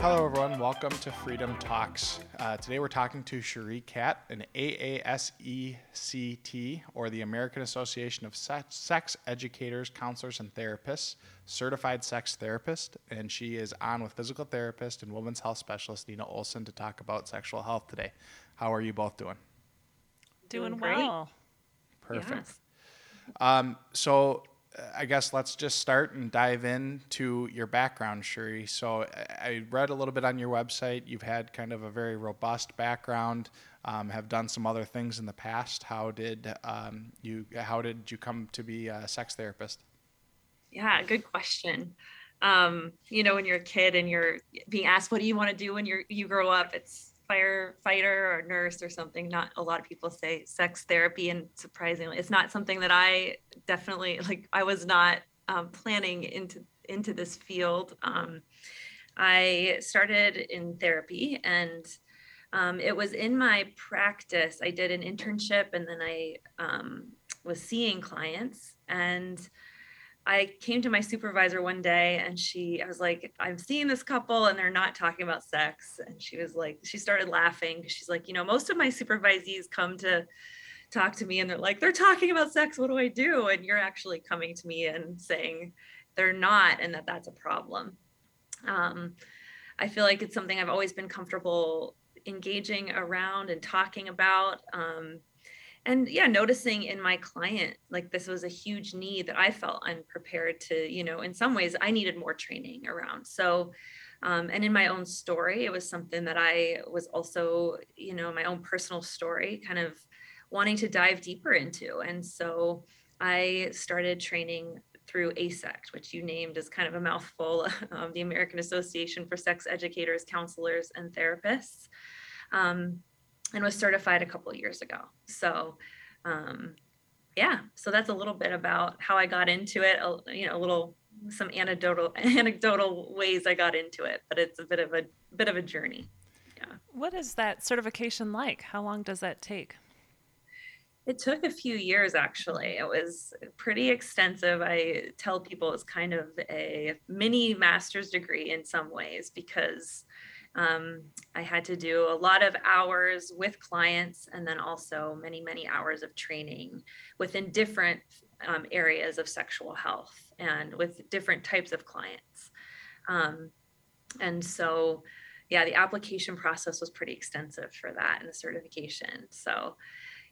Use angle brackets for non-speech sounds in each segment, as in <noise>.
Hello, everyone. Welcome to Freedom Talks. Uh, today, we're talking to Cherie Catt, an AASECT, or the American Association of Sex Educators, Counselors, and Therapists, certified sex therapist, and she is on with physical therapist and women's health specialist Nina Olson to talk about sexual health today. How are you both doing? Doing, doing well. Perfect. Yes. Um, so, I guess let's just start and dive into your background, Cherie. So I read a little bit on your website. You've had kind of a very robust background. Um, have done some other things in the past. How did um, you? How did you come to be a sex therapist? Yeah, good question. Um, you know, when you're a kid and you're being asked, "What do you want to do when you you grow up?" It's firefighter or nurse or something. Not a lot of people say sex therapy, and surprisingly, it's not something that I definitely <laughs> like. I was not um, planning into into this field. Um, I started in therapy, and um, it was in my practice. I did an internship, and then I um, was seeing clients and I came to my supervisor one day and she, I was like, I'm seeing this couple and they're not talking about sex. And she was like, she started laughing. She's like, you know, most of my supervisees come to talk to me and they're like, they're talking about sex. What do I do? And you're actually coming to me and saying they're not and that that's a problem. Um, I feel like it's something I've always been comfortable engaging around and talking about. Um, and yeah noticing in my client like this was a huge need that i felt unprepared to you know in some ways i needed more training around so um, and in my own story it was something that i was also you know my own personal story kind of wanting to dive deeper into and so i started training through AASECT, which you named as kind of a mouthful, um, the American Association for Sex Educators, Counselors, and Therapists. Um, and was certified a couple years ago. So, um, yeah, so that's a little bit about how I got into it. You know, a little some anecdotal <laughs> anecdotal ways I got into it, but it's a bit of a bit of a journey. Yeah. What is that certification like? How long does that take? It took a few years actually. It was pretty extensive. I tell people it's kind of a mini master's degree in some ways because um, I had to do a lot of hours with clients and then also many, many hours of training within different um, areas of sexual health and with different types of clients. Um, and so, yeah, the application process was pretty extensive for that and the certification. So,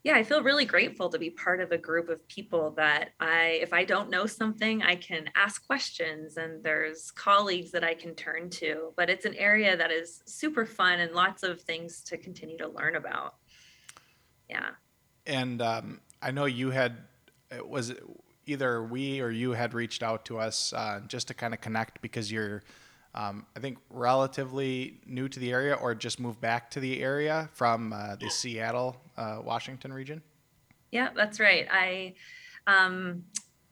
yeah, I feel really grateful to be part of a group of people that I, if I don't know something, I can ask questions and there's colleagues that I can turn to. But it's an area that is super fun and lots of things to continue to learn about. Yeah. And um, I know you had, it was either we or you had reached out to us uh, just to kind of connect because you're um, I think relatively new to the area or just moved back to the area from uh, the Seattle, uh, Washington region? Yeah, that's right. I um,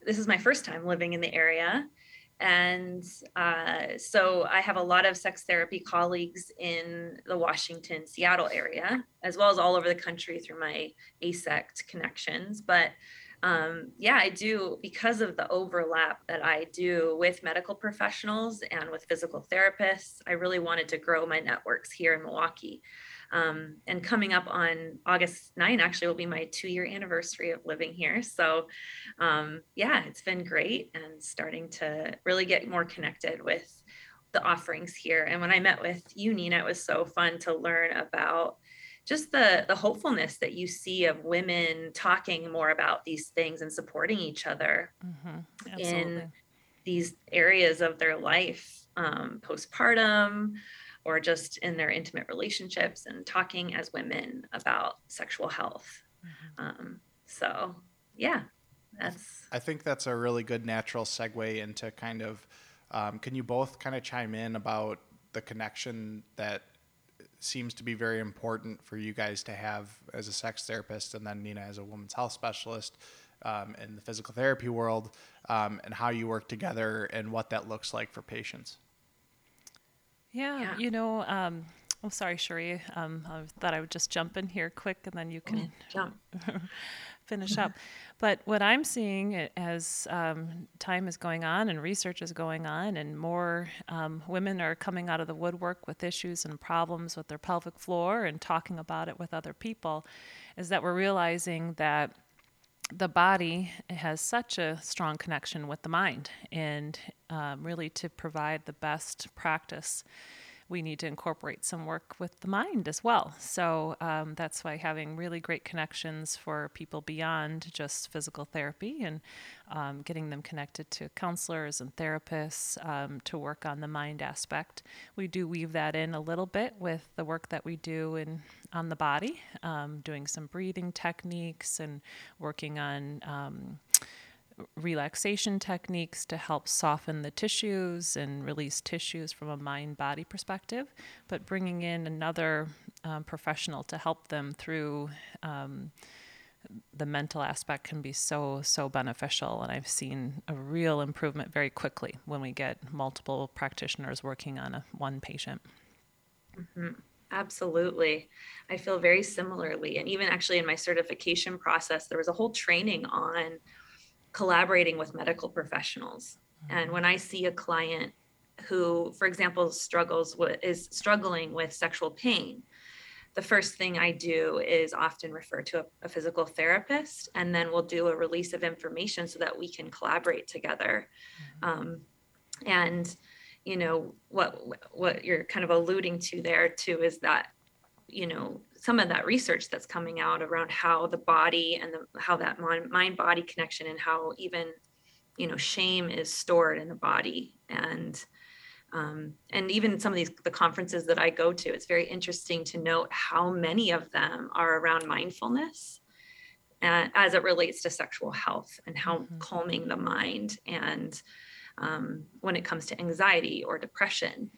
this is my first time living in the area. And uh, so I have a lot of sex therapy colleagues in the Washington, Seattle area, as well as all over the country through my AASECT connections. But um, yeah, I do because of the overlap that I do with medical professionals and with physical therapists. I really wanted to grow my networks here in Milwaukee. Um, and coming up on August 9 actually will be my two year anniversary of living here. So, um, yeah, it's been great and starting to really get more connected with the offerings here. And when I met with you, Nina, it was so fun to learn about just the the hopefulness that you see of women talking more about these things and supporting each other mm-hmm. in these areas of their life um, postpartum or just in their intimate relationships and talking as women about sexual health mm-hmm. um, so yeah that's i think that's a really good natural segue into kind of um, can you both kind of chime in about the connection that seems to be very important for you guys to have as a sex therapist and then Nina as a women's health specialist um, in the physical therapy world um, and how you work together and what that looks like for patients. Yeah, yeah. you know, um, Oh, sorry, Cherie. Um, I thought I would just jump in here quick and then you can Jump. <laughs> finish up. But what I'm seeing as um, time is going on and research is going on, and more um, women are coming out of the woodwork with issues and problems with their pelvic floor and talking about it with other people, is that we're realizing that the body has such a strong connection with the mind, and um, really to provide the best practice we need to incorporate some work with the mind as well. So um, that's why having really great connections for people beyond just physical therapy and um, getting them connected to counselors and therapists um, to work on the mind aspect. We do weave that in a little bit with the work that we do in on the body, um, doing some breathing techniques and working on um, relaxation techniques to help soften the tissues and release tissues from a mind body perspective, but bringing in another um, professional to help them through um, the mental aspect can be so, so beneficial. And I've seen a real improvement very quickly when we get multiple practitioners working on a one patient. Absolutely. I feel very similarly. And even actually in my certification process, there was a whole training on collaborating with medical professionals. And when I see a client who, for example, struggles with is struggling with sexual pain, the first thing I do is often refer to a, a physical therapist, and then we'll do a release of information so that we can collaborate together. Um, and you know what what you're kind of alluding to there too is that you know some of that research that's coming out around how the body and the, how that mind body connection and how even you know shame is stored in the body and um, and even some of these the conferences that i go to it's very interesting to note how many of them are around mindfulness uh, as it relates to sexual health and how Mhm. calming the mind and um, when it comes to anxiety or depression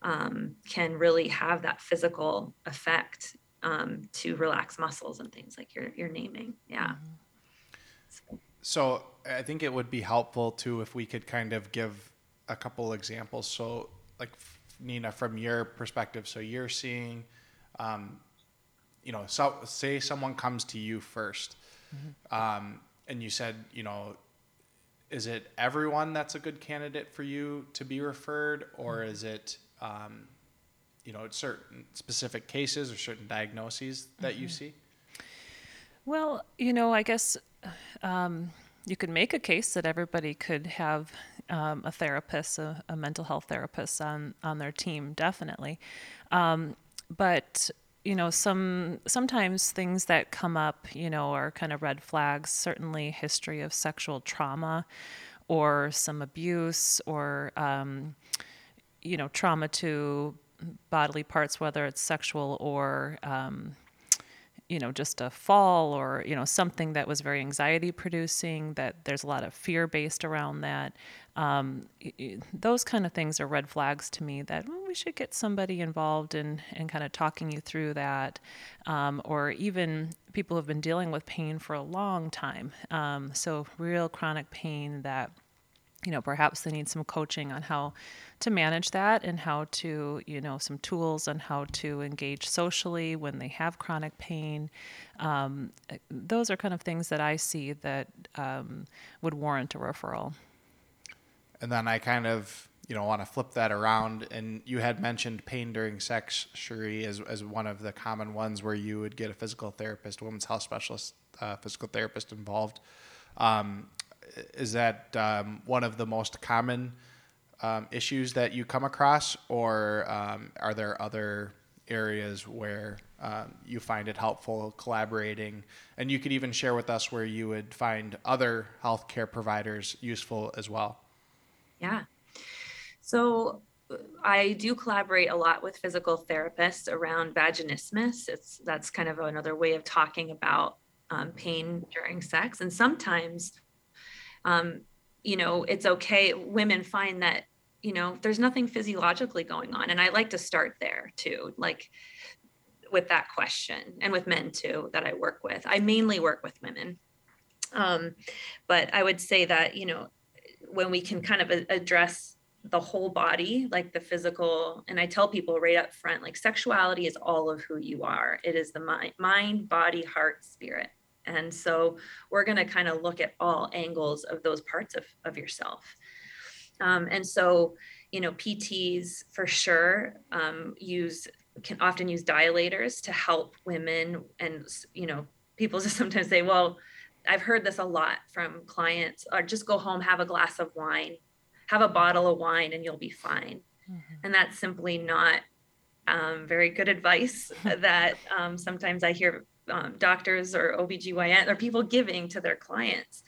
um, can really have that physical effect um, to relax muscles and things like you're, you're naming. Yeah. So, So I think it would be helpful too if we could kind of give a couple examples. So, like Nina, from your perspective, so you're seeing, um, you know, so say someone comes to you 1st um, and you said, you know, is it everyone that's a good candidate for you to be referred, or is it, um, you know, certain specific cases or certain diagnoses that you see? Well, you know, I guess um, you could make a case that everybody could have um, a therapist, a, a mental health therapist on on their team, definitely. Um, but you know, some sometimes things that come up, you know, are kind of red flags. Certainly, history of sexual trauma, or some abuse, or um, you know, trauma to bodily parts, whether it's sexual or um, you know just a fall or you know something that was very anxiety producing that there's a lot of fear based around that um, those kind of things are red flags to me that well, we should get somebody involved in in kind of talking you through that um, or even people have been dealing with pain for a long time um, so real chronic pain that you know perhaps they need some coaching on how to manage that and how to you know some tools on how to engage socially when they have chronic pain um, those are kind of things that i see that um, would warrant a referral And then I kind of, you know, want to flip that around. And you had mentioned pain during sex, Cherie, as, as one of the common ones where you would get a physical therapist, a women's health specialist, uh, physical therapist involved. Um, is that um, one of the most common um, issues that you come across, or um, are there other areas where um, you find it helpful collaborating? And you could even share with us where you would find other healthcare providers useful as well. yeah. So uh, I do collaborate a lot with physical therapists around vaginismus. It's that's kind of another way of talking about um, pain during sex. And sometimes, um, you know, it's okay. Women find that you know there's nothing physiologically going on, and I like to start there too, like with that question, and with men too that I work with. I mainly work with women, um, but I would say that you know when we can kind of address the whole body, like the physical. And I tell people right up front, like sexuality is all of who you are. It is the mind, body, heart, spirit. And so we're going to kind of look at all angles of those parts of, of yourself. Um, and so, you know, PTs for sure um, use can often use dilators to help women. And, you know, people <laughs> just sometimes say, well, I've heard this a lot from clients, or just go home, have a glass of wine, have a bottle of wine, and you'll be fine. Mm-hmm. And that's simply not um, very good advice <laughs> that um, sometimes I hear um, doctors or OBGYN or people giving to their clients.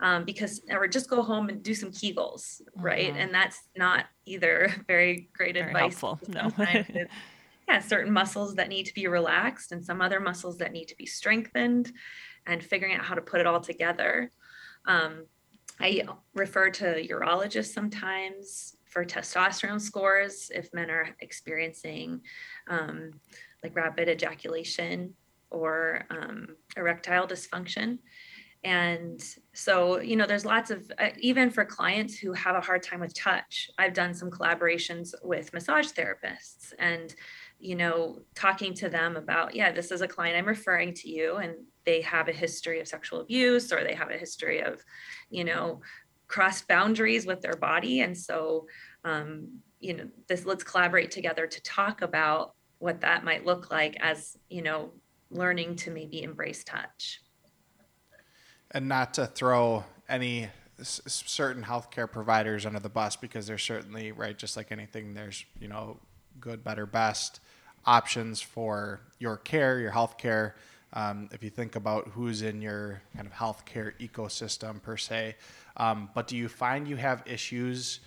Um, because or just go home and do some kegels right mm-hmm. and that's not either <laughs> very great very advice helpful. no <laughs> yeah certain muscles that need to be relaxed and some other muscles that need to be strengthened and figuring out how to put it all together um, i refer to urologists sometimes for testosterone scores if men are experiencing um, like rapid ejaculation or um, erectile dysfunction. And so, you know, there's lots of, uh, even for clients who have a hard time with touch, I've done some collaborations with massage therapists and, you know, talking to them about, yeah, this is a client I'm referring to you, and they have a history of sexual abuse or they have a history of, you know, cross boundaries with their body. And so, um, you know, this let's collaborate together to talk about what that might look like as, you know, learning to maybe embrace touch. And not to throw any s- certain healthcare providers under the bus because there's certainly, right, just like anything, there's, you know, good, better, best options for your care, your healthcare. Um, if you think about who's in your kind of healthcare ecosystem per se. Um, but do you find you have issues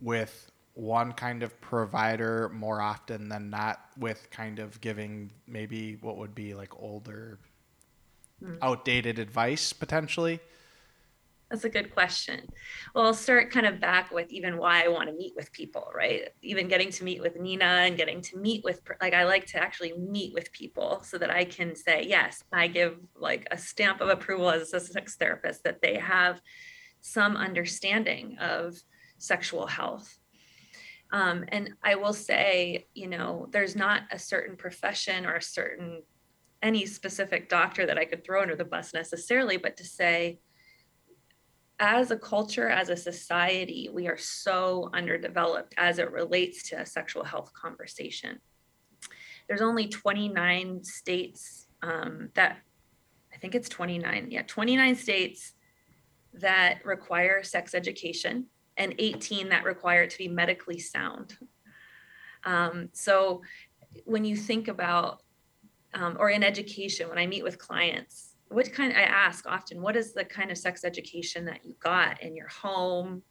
with one kind of provider more often than not with kind of giving maybe what would be like older mm. outdated advice potentially? That's a good question. Well i'll start kind of back with even why i want to meet with people right? Even getting to meet with nina and getting to meet with like i like to actually meet with people so that i can say yes i give like a stamp of approval as a sex therapist that they have some understanding of sexual health um, and I will say, you know, there's not a certain profession or a certain any specific doctor that I could throw under the bus necessarily, but to say, as a culture, as a society, we are so underdeveloped as it relates to a sexual health conversation. There's only 29 states um, that, I think it's 29, yeah, 29 states that require sex education and 18 that require it to be medically sound. Um, so when you think about, um, or in education, when I meet with clients, what kind I ask often, what is the kind of sex education that you got in your home,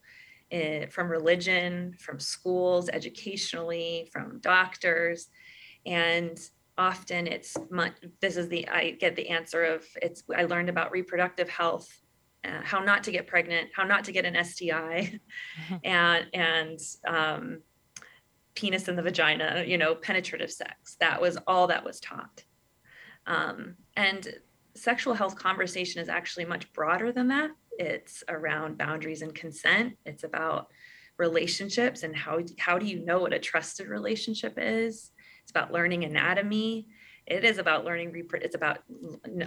eh, from religion, from schools, educationally, from doctors, and often it's this is the I get the answer of it's I learned about reproductive health uh, how not to get pregnant, how not to get an STI, <laughs> and and um, penis in the vagina, you know, penetrative sex. That was all that was taught. Um, and sexual health conversation is actually much broader than that. It's around boundaries and consent. It's about relationships and how how do you know what a trusted relationship is. It's about learning anatomy it is about learning it's about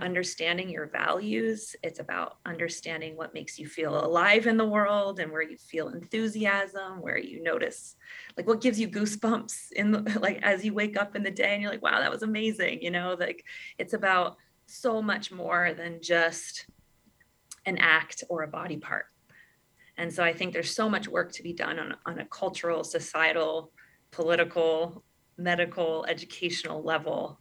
understanding your values. It's about understanding what makes you feel alive in the world and where you feel enthusiasm where you notice like what gives you goosebumps in the, <laughs> like as you wake up in the day and you're like wow that was amazing you know? Like it's about so much more than just an act or a body part. And so i think there's so much work to be done on, on a cultural societal political medical educational level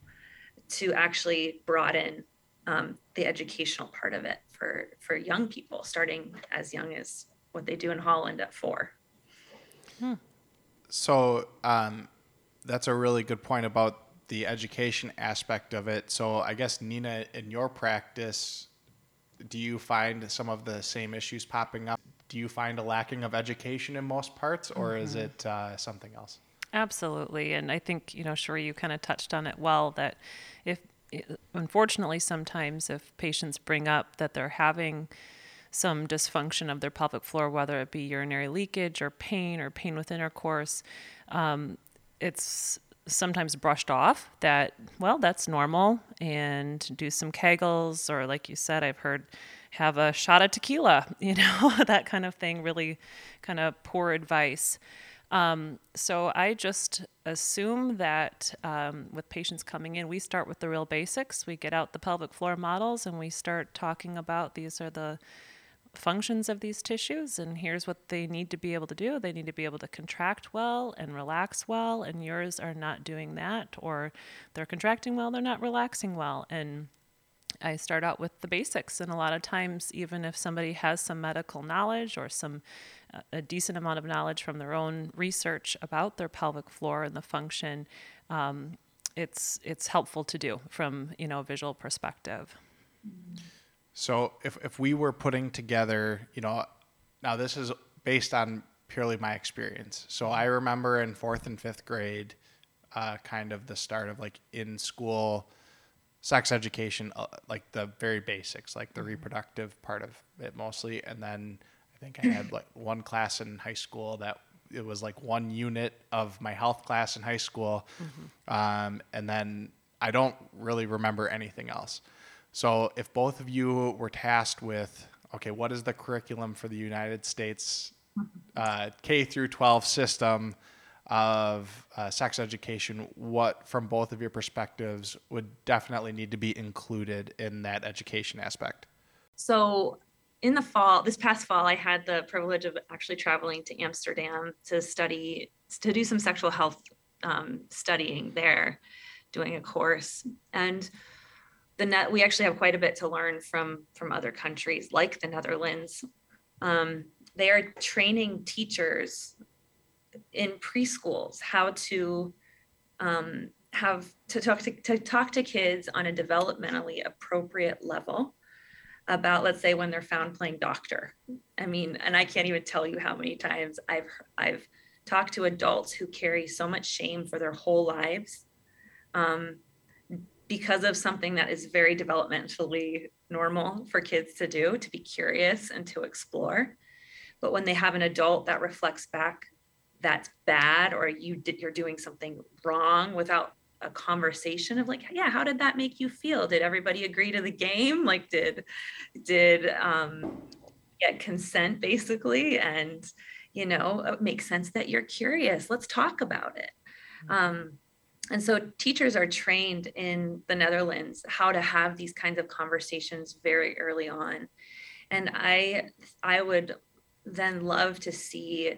to actually broaden um, the educational part of it for for young people, starting as young as what they do in Holland at four. Hmm. So um, that's a really good point about the education aspect of it. So I guess Nina, in your practice, do you find some of the same issues popping up? Do you find a lacking of education in most parts, or mm-hmm. is it uh, something else? Absolutely. And I think, you know, sure, you kind of touched on it well that if, unfortunately, sometimes if patients bring up that they're having some dysfunction of their pelvic floor, whether it be urinary leakage or pain or pain with intercourse. Um, it's sometimes brushed off that, well, that's normal, and do some kegels, or like you said, I've heard have a shot of tequila, <laughs> you know, that kind of thing, really kind of poor advice. Um, so I just assume that um, with patients coming in, we start with the real basics. We get out the pelvic floor models and we start talking about these are the functions of these tissues and here's what they need to be able to do they need to be able to contract well and relax well and yours are not doing that or they're contracting well they're not relaxing well and I start out with the basics, and a lot of times, even if somebody has some medical knowledge or some uh, a decent amount of knowledge from their own research about their pelvic floor and the function, um, it's it's helpful to do from you know a visual perspective. So if if we were putting together, you know, now this is based on purely my experience. So I remember in fourth and fifth grade, uh, kind of the start of like in school sex education, uh, like the very basics, like the reproductive part of it mostly, and then I think I had like <laughs> one class in high school that it was like one unit of my health class in high school, um, and then I don't really remember anything else. So if both of you were tasked with, okay, what is the curriculum for the United States uh, K through 12 system? Of uh, sex education, what, from both of your perspectives, would definitely need to be included in that education aspect? So, in the fall, this past fall, I had the privilege of actually traveling to Amsterdam to study, to do some sexual health um, studying there, doing a course. And the net, we actually have quite a bit to learn from from other countries, like the Netherlands. Um, they are training teachers in preschools how to um, have to talk to, to talk to kids on a developmentally appropriate level about let's say when they're found playing doctor. I mean and i can't even tell you how many times i've i've talked to adults who carry so much shame for their whole lives um, because of something that is very developmentally normal for kids to do to be curious and to explore. But when they have an adult that reflects back that's bad or you did you're doing something wrong without a conversation of like yeah how did that make you feel? Did everybody agree to the game? Like did did um get consent basically? And you know it makes sense that you're curious. Let's talk about it. Um and so teachers are trained in the netherlands how to have these kinds of conversations very early on. And i i would then love to see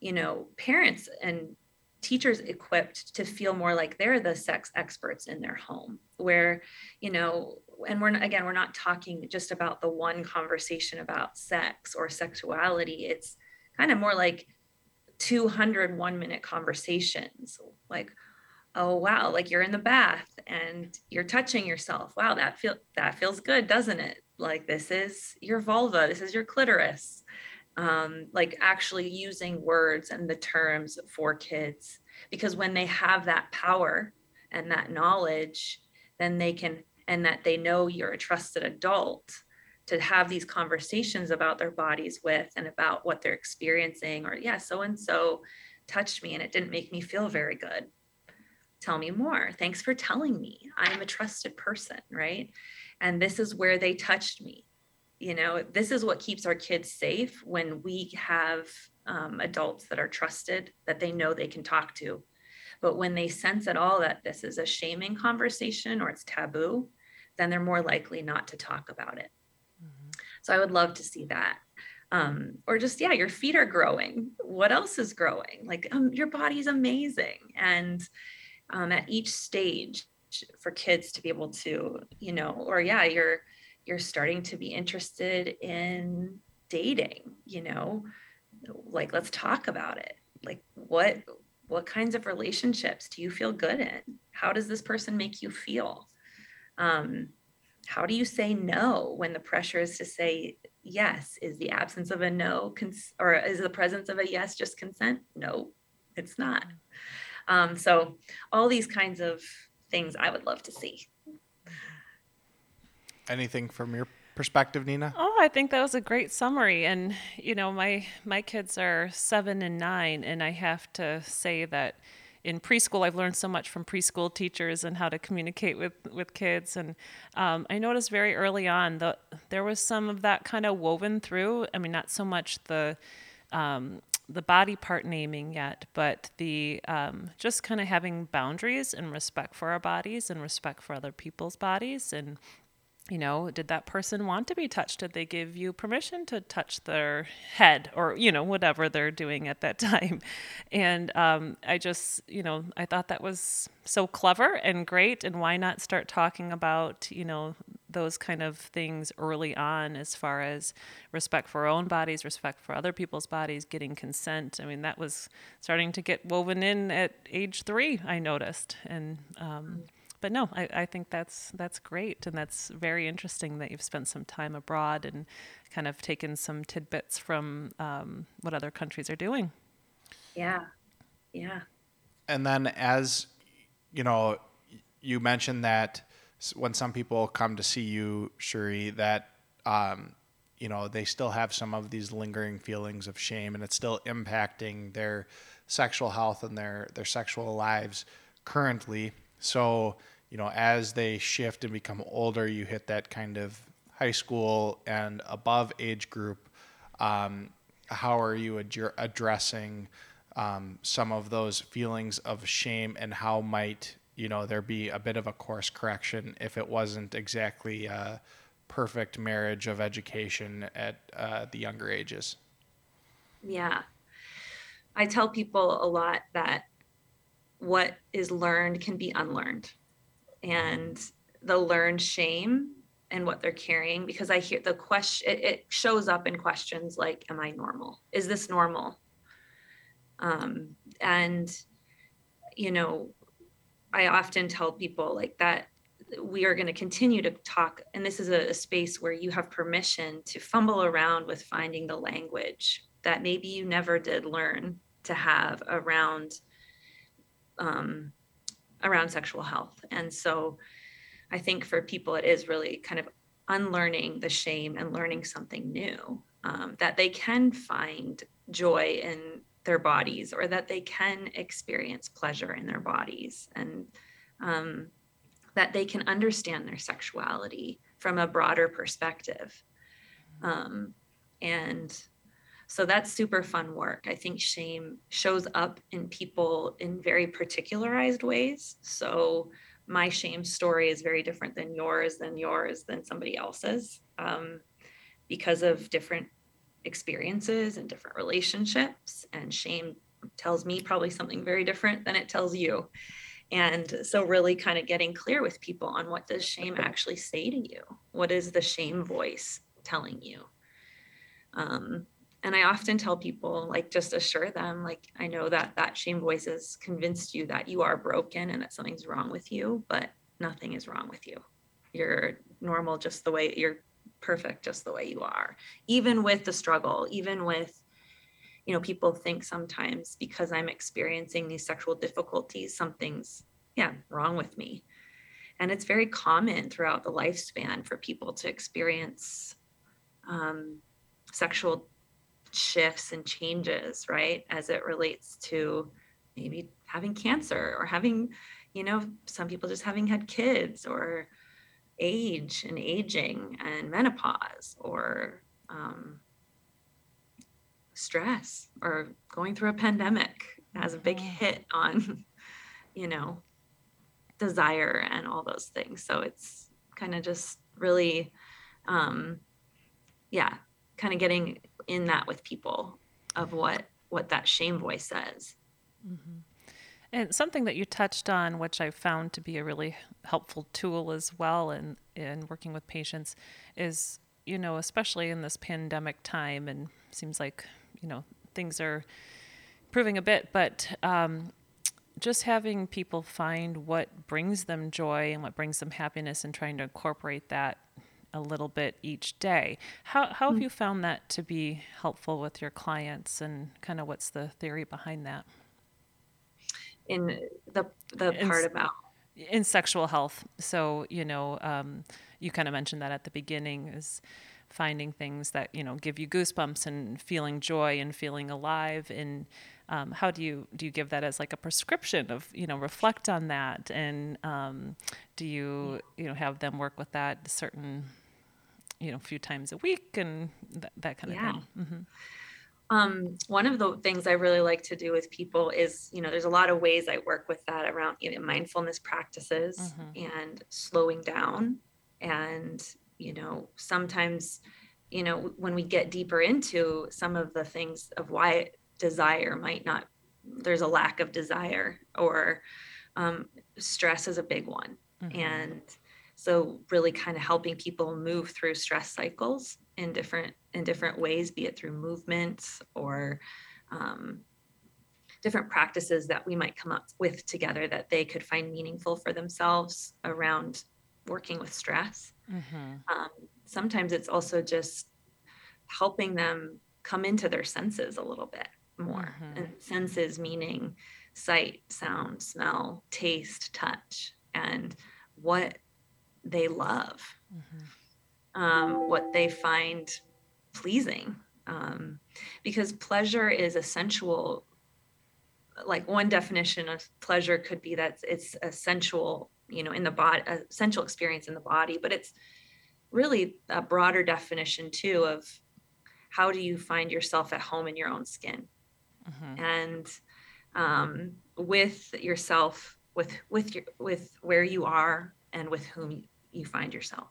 you know parents and teachers equipped to feel more like they're the sex experts in their home where you know and we're again we're not talking just about the one conversation about sex or sexuality. It's kind of more like 200 one minute conversations like oh wow like you're in the bath and you're touching yourself. Wow that feel that feels good doesn't it? Like this is your vulva this is your clitoris um, like actually using words and the terms for kids. Because when they have that power and that knowledge then they can and that they know you're a trusted adult to have these conversations about their bodies with and about what they're experiencing or yeah so and so touched me and it didn't make me feel very good. Tell me more. Thanks for telling me. I'm a trusted person right? And this is where they touched me you know this is what keeps our kids safe when we have um, adults that are trusted that they know they can talk to. But when they sense at all that this is a shaming conversation or it's taboo then they're more likely not to talk about it. Mm-hmm. so i would love to see that. Um, or just yeah your feet are growing. What else is growing? Like um, your body's amazing. And um, at each stage for kids to be able to you know or yeah you're you're starting to be interested in dating you know? Like let's talk about it. Like what what kinds of relationships do you feel good in? How does this person make you feel? Um, how do you say no when the pressure is to say yes? Is the absence of a no cons- or is the presence of a yes just consent? No it's not. Um, so all these kinds of things i would love to see anything from your perspective, Nina? Oh, I think that was a great summary. And you know, my my kids are seven and nine, and I have to say that in preschool, I've learned so much from preschool teachers and how to communicate with with kids. And um, I noticed very early on that there was some of that kind of woven through. I mean, not so much the um, the body part naming yet, but the um, just kind of having boundaries and respect for our bodies and respect for other people's bodies and you know, did that person want to be touched? Did they give you permission to touch their head or, you know, whatever they're doing at that <laughs> time? And um, I just, you know, I thought that was so clever and great. And why not start talking about, you know, those kind of things early on as far as respect for our own bodies, respect for other people's bodies, getting consent? I mean, that was starting to get woven in at age three, I noticed. And, um, but no, I, I think that's that's great, and that's very interesting that you've spent some time abroad and kind of taken some tidbits from um, what other countries are doing. Yeah, yeah. And then, as you know, you mentioned that when some people come to see you, Cherie, that um, you know they still have some of these lingering feelings of shame, and it's still impacting their sexual health and their their sexual lives currently. So, you know, as they shift and become older, you hit that kind of high school and above age group. Um, how are you ad- addressing um, some of those feelings of shame, and how might you know there be a bit of a course correction if it wasn't exactly a perfect marriage of education at uh, the younger ages? Yeah, I tell people a lot that what is learned can be unlearned. And the learned shame and what they're carrying because i hear the question it, it shows up in questions like am i normal? Is this normal? Um, and you know i often tell people like that we are going to continue to talk and this is a, a space where you have permission to fumble around with finding the language that maybe you never did learn to have around um, around sexual health. And so I think for people, it is really kind of unlearning the shame and learning something new um, that they can find joy in their bodies or that they can experience pleasure in their bodies and um, that they can understand their sexuality from a broader perspective. Um, and so that's super fun work. I think shame shows up in people in very particularized ways. So my shame story is very different than yours, than yours, than somebody else's um, because of different experiences and different relationships. And shame tells me probably something very different than it tells you. And so really kind of getting clear with people on what does shame actually say to you? What is the shame voice telling you? Um, and i often tell people like just assure them like i know that that shame voice has convinced you that you are broken and that something's wrong with you but nothing is wrong with you. You're normal just the way you're perfect just the way you are. Even with the struggle even with you know people think sometimes because i'm experiencing these sexual difficulties something's yeah wrong with me. And it's very common throughout the lifespan for people to experience um, sexual shifts and changes, right? As it relates to maybe having cancer or having, you know, some people just having had kids or age and aging and menopause or um, stress or going through a pandemic has a big hit on, <laughs> you know, desire and all those things. So it's kind of just really, um, yeah, kind of getting in that with people of what what that shame voice says. Mm-hmm. And something that you touched on, which I found to be a really helpful tool as well in, in working with patients, is, you know, especially in this pandemic time, and seems like, you know, things are improving a bit, but um, just having people find what brings them joy and what brings them happiness and trying to incorporate that a little bit each day. How, how have mm. you found that to be helpful with your clients and kind of what's the theory behind that? In the, the in, part about in sexual health. So, you know, um, you kind of mentioned that at the beginning is finding things that you know give you goosebumps and feeling joy and feeling alive and um, how do you do you give that as like a prescription of you know reflect on that and um, do you you know have them work with that certain you know a few times a week and that, that kind Yeah. of thing hmm Um, one of the things I really like to do with people is, you know, there's a lot of ways I work with that around you know, mindfulness practices Mhm. and slowing down. And, you know, sometimes, you know, when we get deeper into some of the things of why desire might not, there's a lack of desire or um, stress is a big one. Mm-hmm. And so really kind of helping people move through stress cycles in different in different ways be it through movements or um, different practices that we might come up with together that they could find meaningful for themselves around working with stress. Hmm um, sometimes it's also just helping them come into their senses a little bit more. Mhm. and senses meaning sight sound smell taste touch and what they love um, what they find pleasing um, because pleasure is a sensual like one definition of pleasure could be that it's a sensual you know in the body a sensual experience in the body but it's really a broader definition too of how do you find yourself at home in your own skin? Hmm and um, with yourself with with your with where you are and with whom you, find yourself.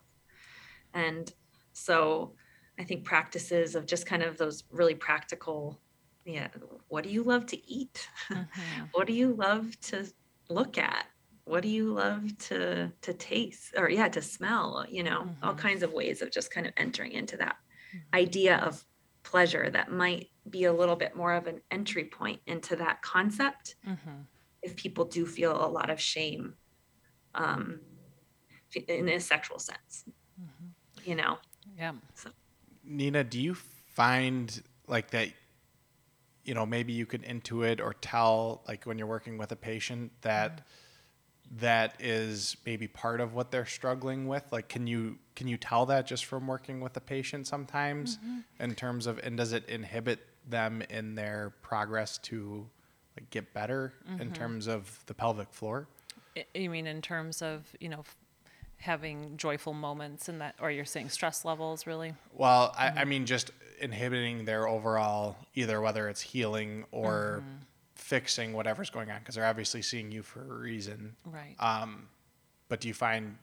And so i think practices of just kind of those really practical yeah what do you love to eat? Hmm <laughs> what do you love to look at? What do you love to to taste or yeah to smell you know? All Mhm. kinds of ways of just kind of entering into that Mhm. idea of pleasure that might be a little bit more of an entry point into that concept. Hmm if people do feel a lot of shame um in a sexual sense hmm you know yeah Nina, do you find like that? You know, maybe you could intuit or tell, like when you're working with a patient, that mm-hmm. that is maybe part of what they're struggling with. Like, can you can you tell that just from working with a patient sometimes, mm-hmm. in terms of, and does it inhibit them in their progress to like get better in mm-hmm. terms of the pelvic floor? You mean in terms of you know f- having joyful moments and that, or you're saying stress levels really? Well, I, I mean, just inhibiting their overall either whether it's healing or fixing whatever's going on because they're obviously seeing you for a reason. Right. Um, but do you find,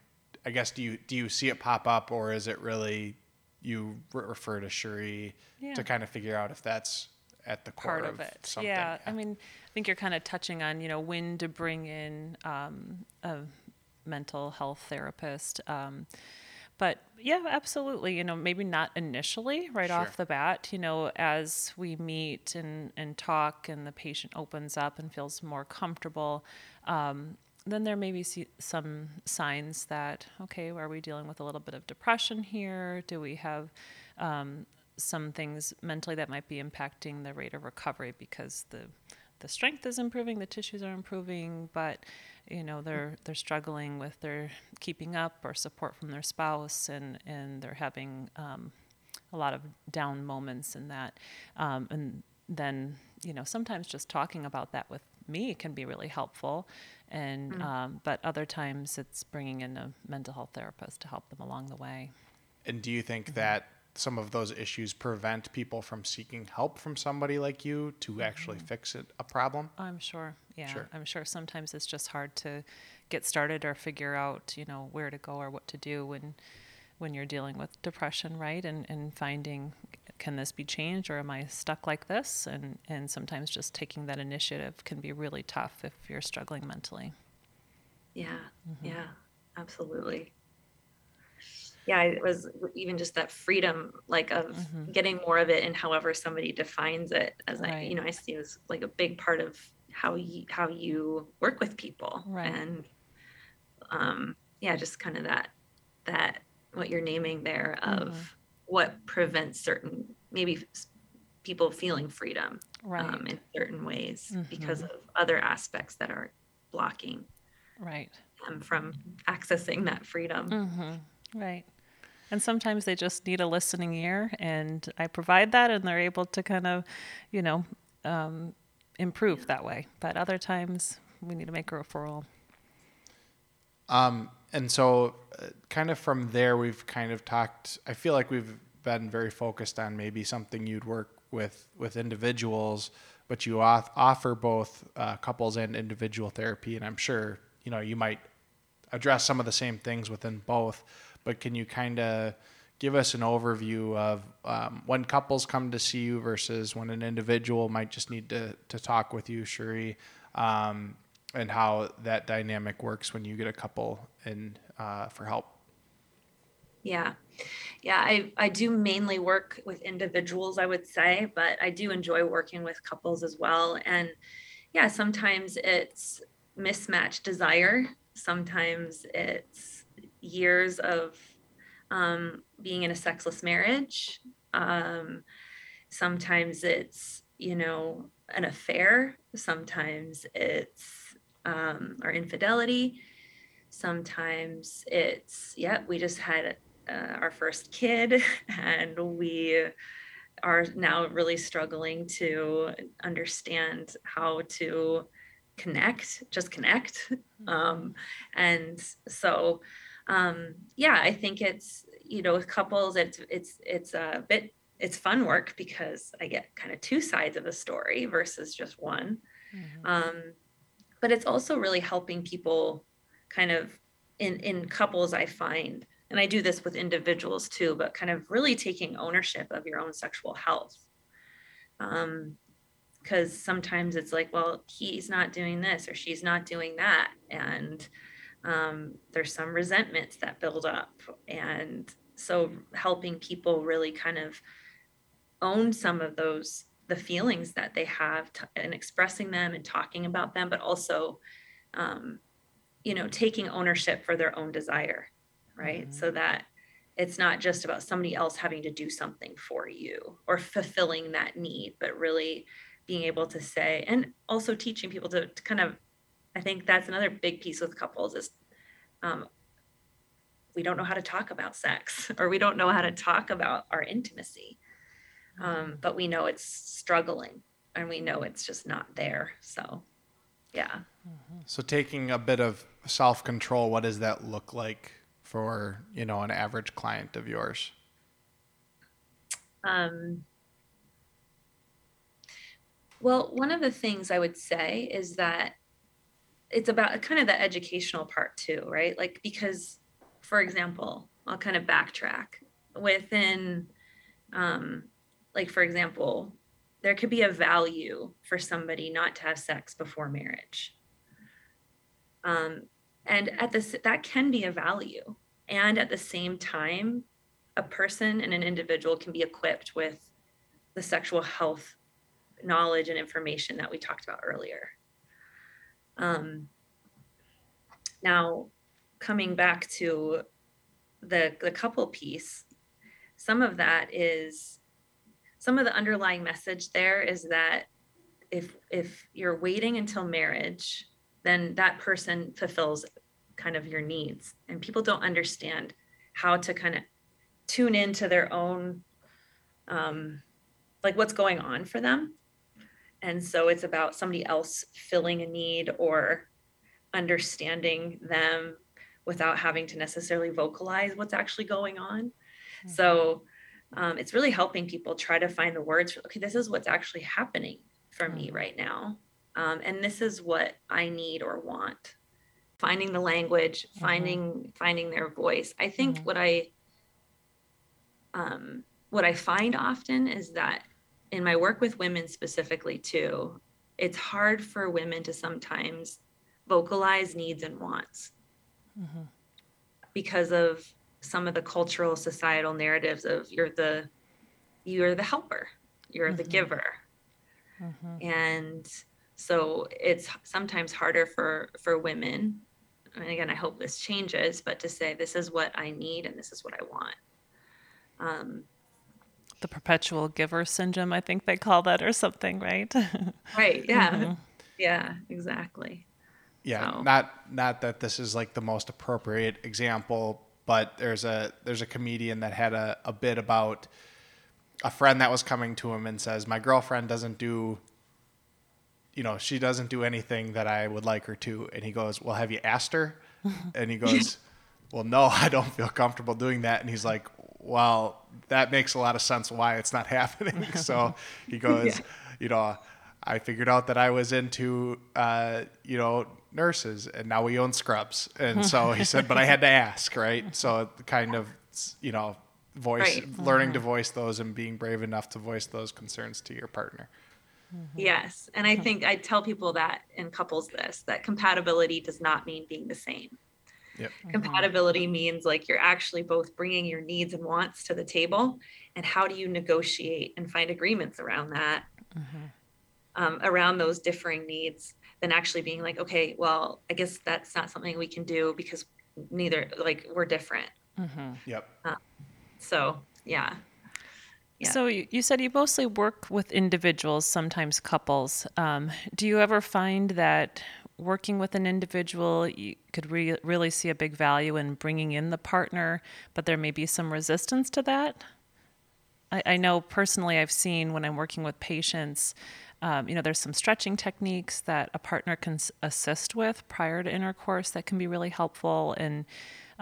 I guess, do you do you see it pop up or is it really you re- refer to Cherie Yeah. to kind of figure out if that's at the core part of it. something? Yeah, I mean, I think you're kind of touching on, you know, when to bring in um, a mental health therapist. Um, but yeah, absolutely. You know, maybe not initially, right Sure. off the bat. You know, as we meet and and talk, and the patient opens up and feels more comfortable. Um, then there may be some signs that okay, are we dealing with a little bit of depression here? Do we have um, some things mentally that might be impacting the rate of recovery because the the strength is improving, the tissues are improving, but you know they're they're struggling with their keeping up or support from their spouse, and and they're having um, a lot of down moments in that, um, and then you know sometimes just talking about that with me can be really helpful, and um, but other times it's bringing in a mental health therapist to help them along the way. And do you think Mm-hmm. that some of those issues prevent people from seeking help from somebody like you to actually fix it, a problem? I'm sure. Yeah, Sure. I'm sure sometimes it's just hard to get started or figure out, you know, where to go or what to do when when you're dealing with depression, right? And and finding can this be changed or am I stuck like this? And and sometimes just taking that initiative can be really tough if you're struggling mentally. Yeah, Mm-hmm. yeah, absolutely. Yeah, it was even just that freedom, like of getting more of it, and however somebody defines it, as I, Mm-hmm. You know, I see it as like a big part of how you how you work with people, Right. and um, yeah, just kind of that that what you're naming there of Mm-hmm. what prevents certain maybe people feeling freedom Right. um, in certain ways because Mhm. of other aspects that are blocking right. them from accessing that freedom. hmm Right. And sometimes they just need a listening ear, and I provide that, and they're able to kind of, you know, um, improve that way. But other times we need to make a referral. Um, and so, uh, kind of from there, we've kind of talked. I feel like we've been very focused on maybe something you'd work with with individuals, but you off- offer both uh, couples and individual therapy. And I'm sure you know you might address some of the same things within both. But can you kind of give us an overview of um, when couples come to see you versus when an individual might just need to to talk with you, Cherie? Um, and how that dynamic works when you get a couple in uh, for help. Yeah. Yeah, I, I do mainly work with individuals, I would say, but I do enjoy working with couples as well. And yeah, sometimes it's mismatched desire, sometimes it's years of um, being in a sexless marriage, um, sometimes it's, you know, an affair, sometimes it's um, or infidelity. Sometimes it's, yeah, we just had uh, our first kid <laughs> and we are now really struggling to understand how to connect, just connect. Um, and so, um, yeah, I think it's, you know, with couples, it's, it's, it's a bit, it's fun work because I get kind of two sides of the story versus just one. Mm-hmm. Um, but it's also really helping people kind of in in couples i find and i do this with individuals too but kind of really taking ownership of your own sexual health um because sometimes it's like well he's not doing this or she's not doing that and um, there's some resentments that build up and so helping people really kind of own some of those the feelings that they have t- and expressing them and talking about them, but also, um, you know, taking ownership for their own desire, right? Mm-hmm. So that it's not just about somebody else having to do something for you or fulfilling that need, but really being able to say, and also teaching people to, to kind of, I think that's another big piece with couples is um, we don't know how to talk about sex <laughs> or we don't know how to talk about our intimacy. Um, but we know it's struggling and we know it's just not there so yeah. So taking a bit of self-control what does that look like for you know an average client of yours? Um, well one of the things i would say is that it's about kind of the educational part too right? Like because for example i'll kind of backtrack. Within um, like for example there could be a value for somebody not to have sex before marriage. Um, and at this that can be a value. And at the same time a person and an individual can be equipped with the sexual health knowledge and information that we talked about earlier um, now coming back to the the couple piece some of that is some of the underlying message there is that if if you're waiting until marriage then that person fulfills kind of your needs. And people don't understand how to kind of tune into their own um like what's going on for them and so it's about somebody else filling a need or understanding them without having to necessarily vocalize what's actually going on mm-hmm. so um, it's really helping people try to find the words for okay this is what's actually happening for me mm-hmm. right now um, and this is what i need or want finding the language mm-hmm. finding finding their voice i think mm-hmm. what i um, what i find often is that in my work with women specifically too it's hard for women to sometimes vocalize needs and wants mm-hmm. because of some of the cultural societal narratives of you're the you're the helper you're mm-hmm. the giver mm-hmm. and so it's sometimes harder for for women and again i hope this changes but to say this is what i need and this is what i want um, the perpetual giver syndrome i think they call that or something right <laughs> right yeah mm-hmm. yeah exactly yeah so. not not that this is like the most appropriate example but there's a there's a comedian that had a, a bit about a friend that was coming to him and says, My girlfriend doesn't do you know, she doesn't do anything that I would like her to. And he goes, Well, have you asked her? <laughs> And he goes, Well, no, <laughs> I don't feel comfortable doing that. And he's like, Well, that makes a lot of sense why it's not <laughs> happening. <laughs> so he goes, Yeah. You know, I figured out that I was into, uh, you know, nurses and now we own scrubs. And so he said, But I had to ask, right? So kind of, you know, voice, Right. learning to mm-hmm. voice those and being brave enough to voice those concerns to your partner. Mm-hmm. Yes. And I mm-hmm. think I tell people that in couples this that compatibility does not mean being the same. Yep. Compatibility means like you're actually both bringing your needs and wants to the table. And how do you negotiate and find agreements around that, um, around those differing needs, than actually being like, okay, well, I guess that's not something we can do because neither, like, we're different. Yep. So, yeah. Yeah. So you, you said you mostly work with individuals, sometimes couples. Um, do you ever find that working with an individual, you could re- really see a big value in bringing in the partner, but there may be some resistance to that? I, I know personally, I've seen when I'm working with patients, um, you know, there's some stretching techniques that a partner can assist with prior to intercourse that can be really helpful. And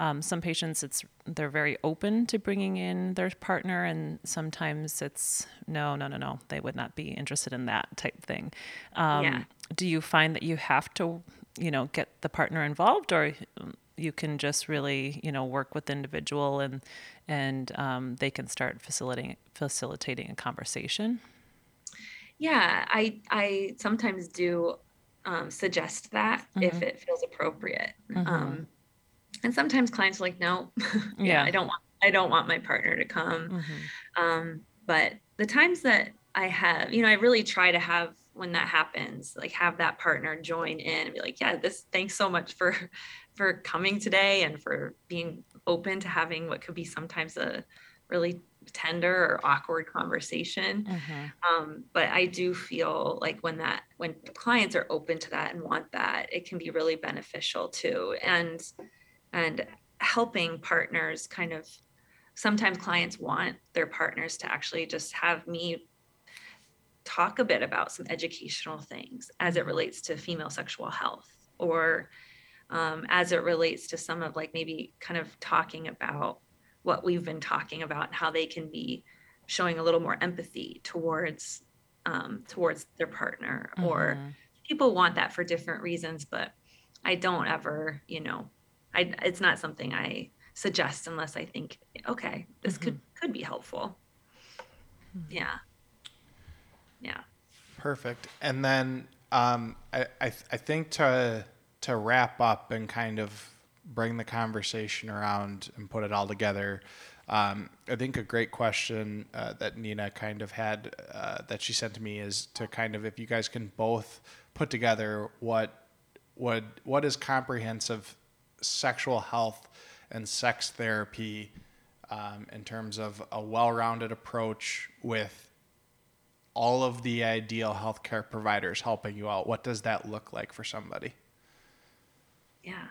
um, some patients, it's they're very open to bringing in their partner, and sometimes it's no, no, no, no, they would not be interested in that type thing. Um, Yeah. Do you find that you have to, you know, get the partner involved, or um, you can just really, you know, work with the individual and and um, they can start facilitating facilitating a conversation? Yeah, I I sometimes do um, suggest that if it feels appropriate. Um, and sometimes clients are like, no, <laughs> yeah, Yeah. I don't want I don't want my partner to come. Um, but the times that I have, you know, I really try to have when that happens, like have that partner join in and be like, yeah, this thanks so much for <laughs> for coming today and for being open to having what could be sometimes a really tender or awkward conversation um, but i do feel like when that when clients are open to that and want that it can be really beneficial too and and helping partners kind of sometimes clients want their partners to actually just have me talk a bit about some educational things as it relates to female sexual health or um, as it relates to some of like maybe kind of talking about what we've been talking about and how they can be showing a little more empathy towards um, towards their partner or people want that for different reasons but i don't ever you know i it's not something i suggest unless i think okay this could could be helpful. Yeah. Yeah. Perfect. And then um, I, I, th- I think to to wrap up and kind of bring the conversation around and put it all together, um, I think a great question uh, that Nina kind of had uh, that she sent to me is to kind of if you guys can both put together what what what is comprehensive sexual health and sex therapy um, in terms of a well-rounded approach with all of the ideal healthcare providers helping you out. What does that look like for somebody? yeah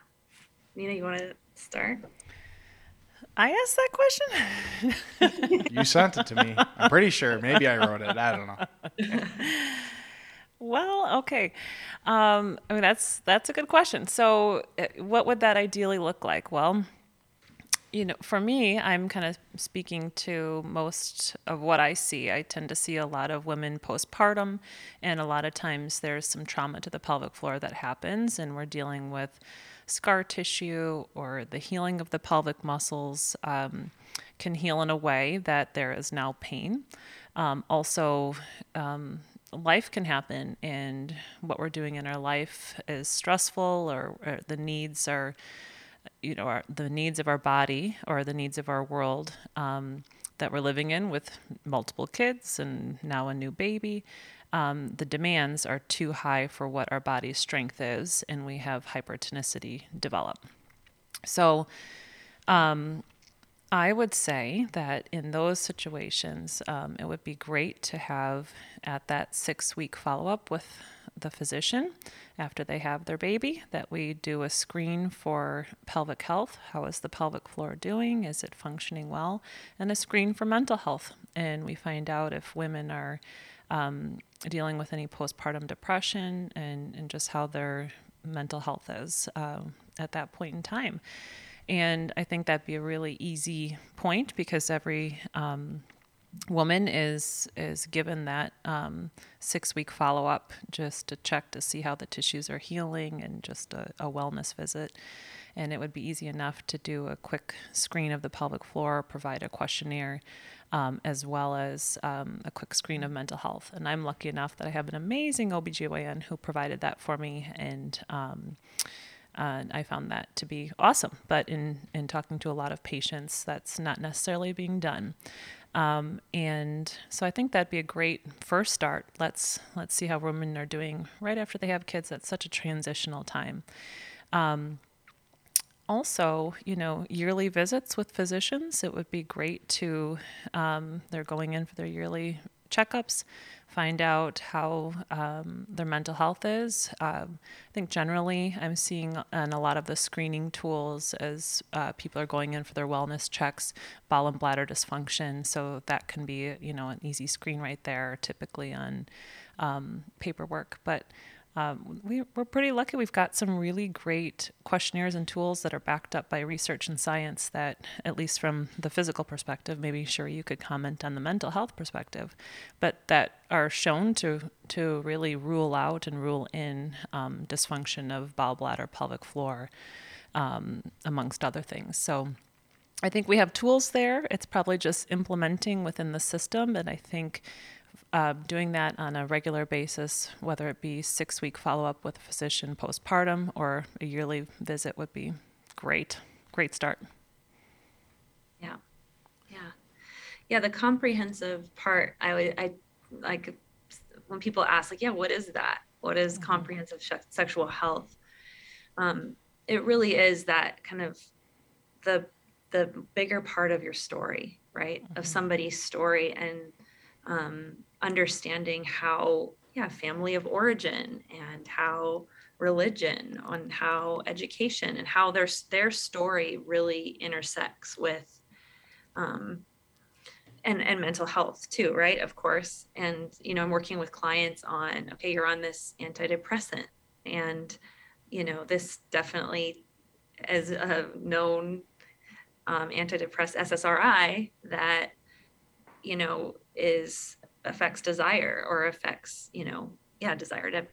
nina you want to start I asked that question. You sent it to me. I'm pretty sure. Maybe I wrote it. I don't know. <laughs> Well, okay. Um, I mean, that's that's a good question. So, uh, what would that ideally look like? Well, you know, for me, I'm kind of speaking to most of what I see. I tend to see a lot of women postpartum, and a lot of times there's some trauma to the pelvic floor that happens, and we're dealing with scar tissue or the healing of the pelvic muscles um, can heal in a way that there is now pain. Um, also, um, life can happen, and what we're doing in our life is stressful, or, or the needs are you know our, the needs of our body or the needs of our world um, that we're living in with multiple kids and now a new baby um, the demands are too high for what our body's strength is and we have hypertonicity develop. So um, I would say that in those situations, um, it would be great to have at that six week follow up with the physician after they have their baby, that we do a screen for pelvic health. How is the pelvic floor doing? Is it functioning well? And a screen for mental health. And we find out if women are um, dealing with any postpartum depression and, and just how their mental health is um, at that point in time. And I think that'd be a really easy point because every um, woman is is given that um, six week follow up just to check to see how the tissues are healing and just a, a, wellness visit. And it would be easy enough to do a quick screen of the pelvic floor, provide a questionnaire, um, as well as um, a quick screen of mental health. And I'm lucky enough that I have an amazing OBGYN who provided that for me. And um, uh, I found that to be awesome. But in, in talking to a lot of patients, that's not necessarily being done. Um, and so I think that'd be a great first start. Let's let's see how women are doing right after they have kids. That's such a transitional time. Um, also, you know, yearly visits with physicians. It would be great to um, they're going in for their yearly checkups find out how um, their mental health is. Um, I think generally I'm seeing in a lot of the screening tools as uh, people are going in for their wellness checks, bowel and bladder dysfunction. So that can be, you know, an easy screen right there, typically on um, paperwork. But um, we, are pretty lucky. We've got some really great questionnaires and tools that are backed up by research and science that, at least from the physical perspective, maybe sure you could comment on the mental health perspective, but that are shown to, to really rule out and rule in um, dysfunction of bowel bladder, pelvic floor, um, amongst other things. So I think we have tools there. It's probably just implementing within the system. And I think uh, doing that on a regular basis, whether it be six week follow up with a physician postpartum or a yearly visit, would be great. Great start. Yeah, yeah, yeah. The comprehensive part, I I like when people ask, like, yeah, what is that? What is mm-hmm. comprehensive sexual health? Um, it really is that kind of the the bigger part of your story, right? Mm-hmm. Of somebody's story and um, understanding how yeah family of origin and how religion on how education and how their their story really intersects with um, and and mental health too right? Of course. And you know i'm working with clients on okay you're on this antidepressant and you know this definitely as a known um, antidepressant ssri that you know is affects desire or affects you know yeah desire to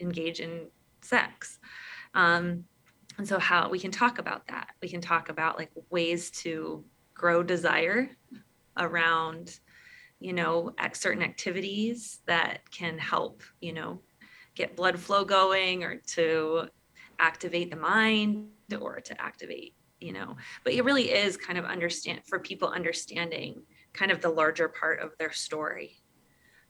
engage in sex. Um, and so how we can talk about that. We can talk about like ways to grow desire around you know certain activities that can help you know get blood flow going or to activate the mind or to activate you know. But it really is kind of understand for people understanding kind of the larger part of their story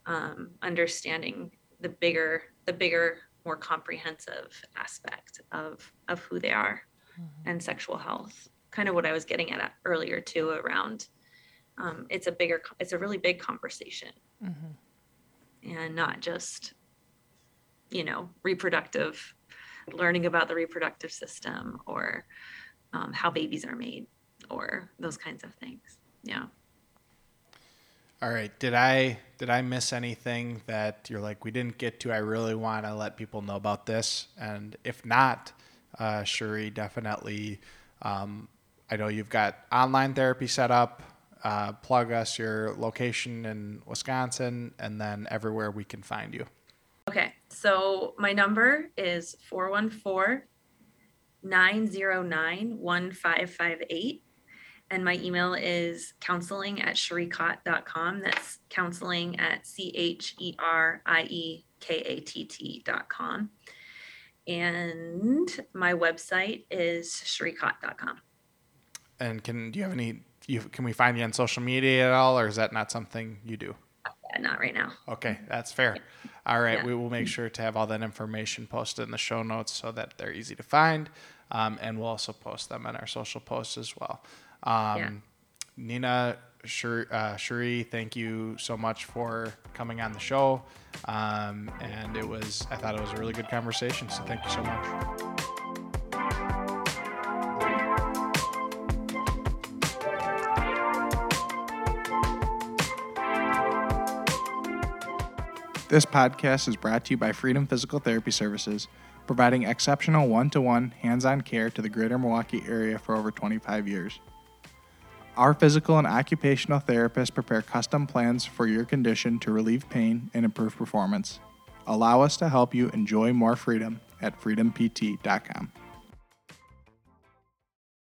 um, understanding the bigger the bigger more comprehensive aspect of of who they are mm-hmm. and sexual health kind of what i was getting at earlier too around um, it's a bigger it's a really big conversation mm-hmm. and not just you know reproductive learning about the reproductive system or um, how babies are made or those kinds of things yeah all right. Did I did I miss anything that you're like we didn't get to? I really want to let people know about this, and if not, uh, Cherie, definitely. Um, I know you've got online therapy set up. Uh, plug us your location in Wisconsin, and then everywhere we can find you. Okay. So my number is 414 909 1558 and my email is counseling at cheriekatt.com. That's counseling at C H E R I E K A T T.com. And my website is cheriekatt.com. And can do you have any? You, can we find you on social media at all, or is that not something you do? Yeah, not right now. Okay, that's fair. All right, yeah. we will make sure to have all that information posted in the show notes so that they're easy to find, um, and we'll also post them on our social posts as well. Um, yeah. Nina, Cherie, uh, Cherie, thank you so much for coming on the show. Um, and it was, I thought it was a really good conversation. So thank you so much. This podcast is brought to you by Freedom Physical Therapy Services, providing exceptional one to one hands on care to the greater Milwaukee area for over 25 years. Our physical and occupational therapists prepare custom plans for your condition to relieve pain and improve performance. Allow us to help you enjoy more freedom at freedompt.com.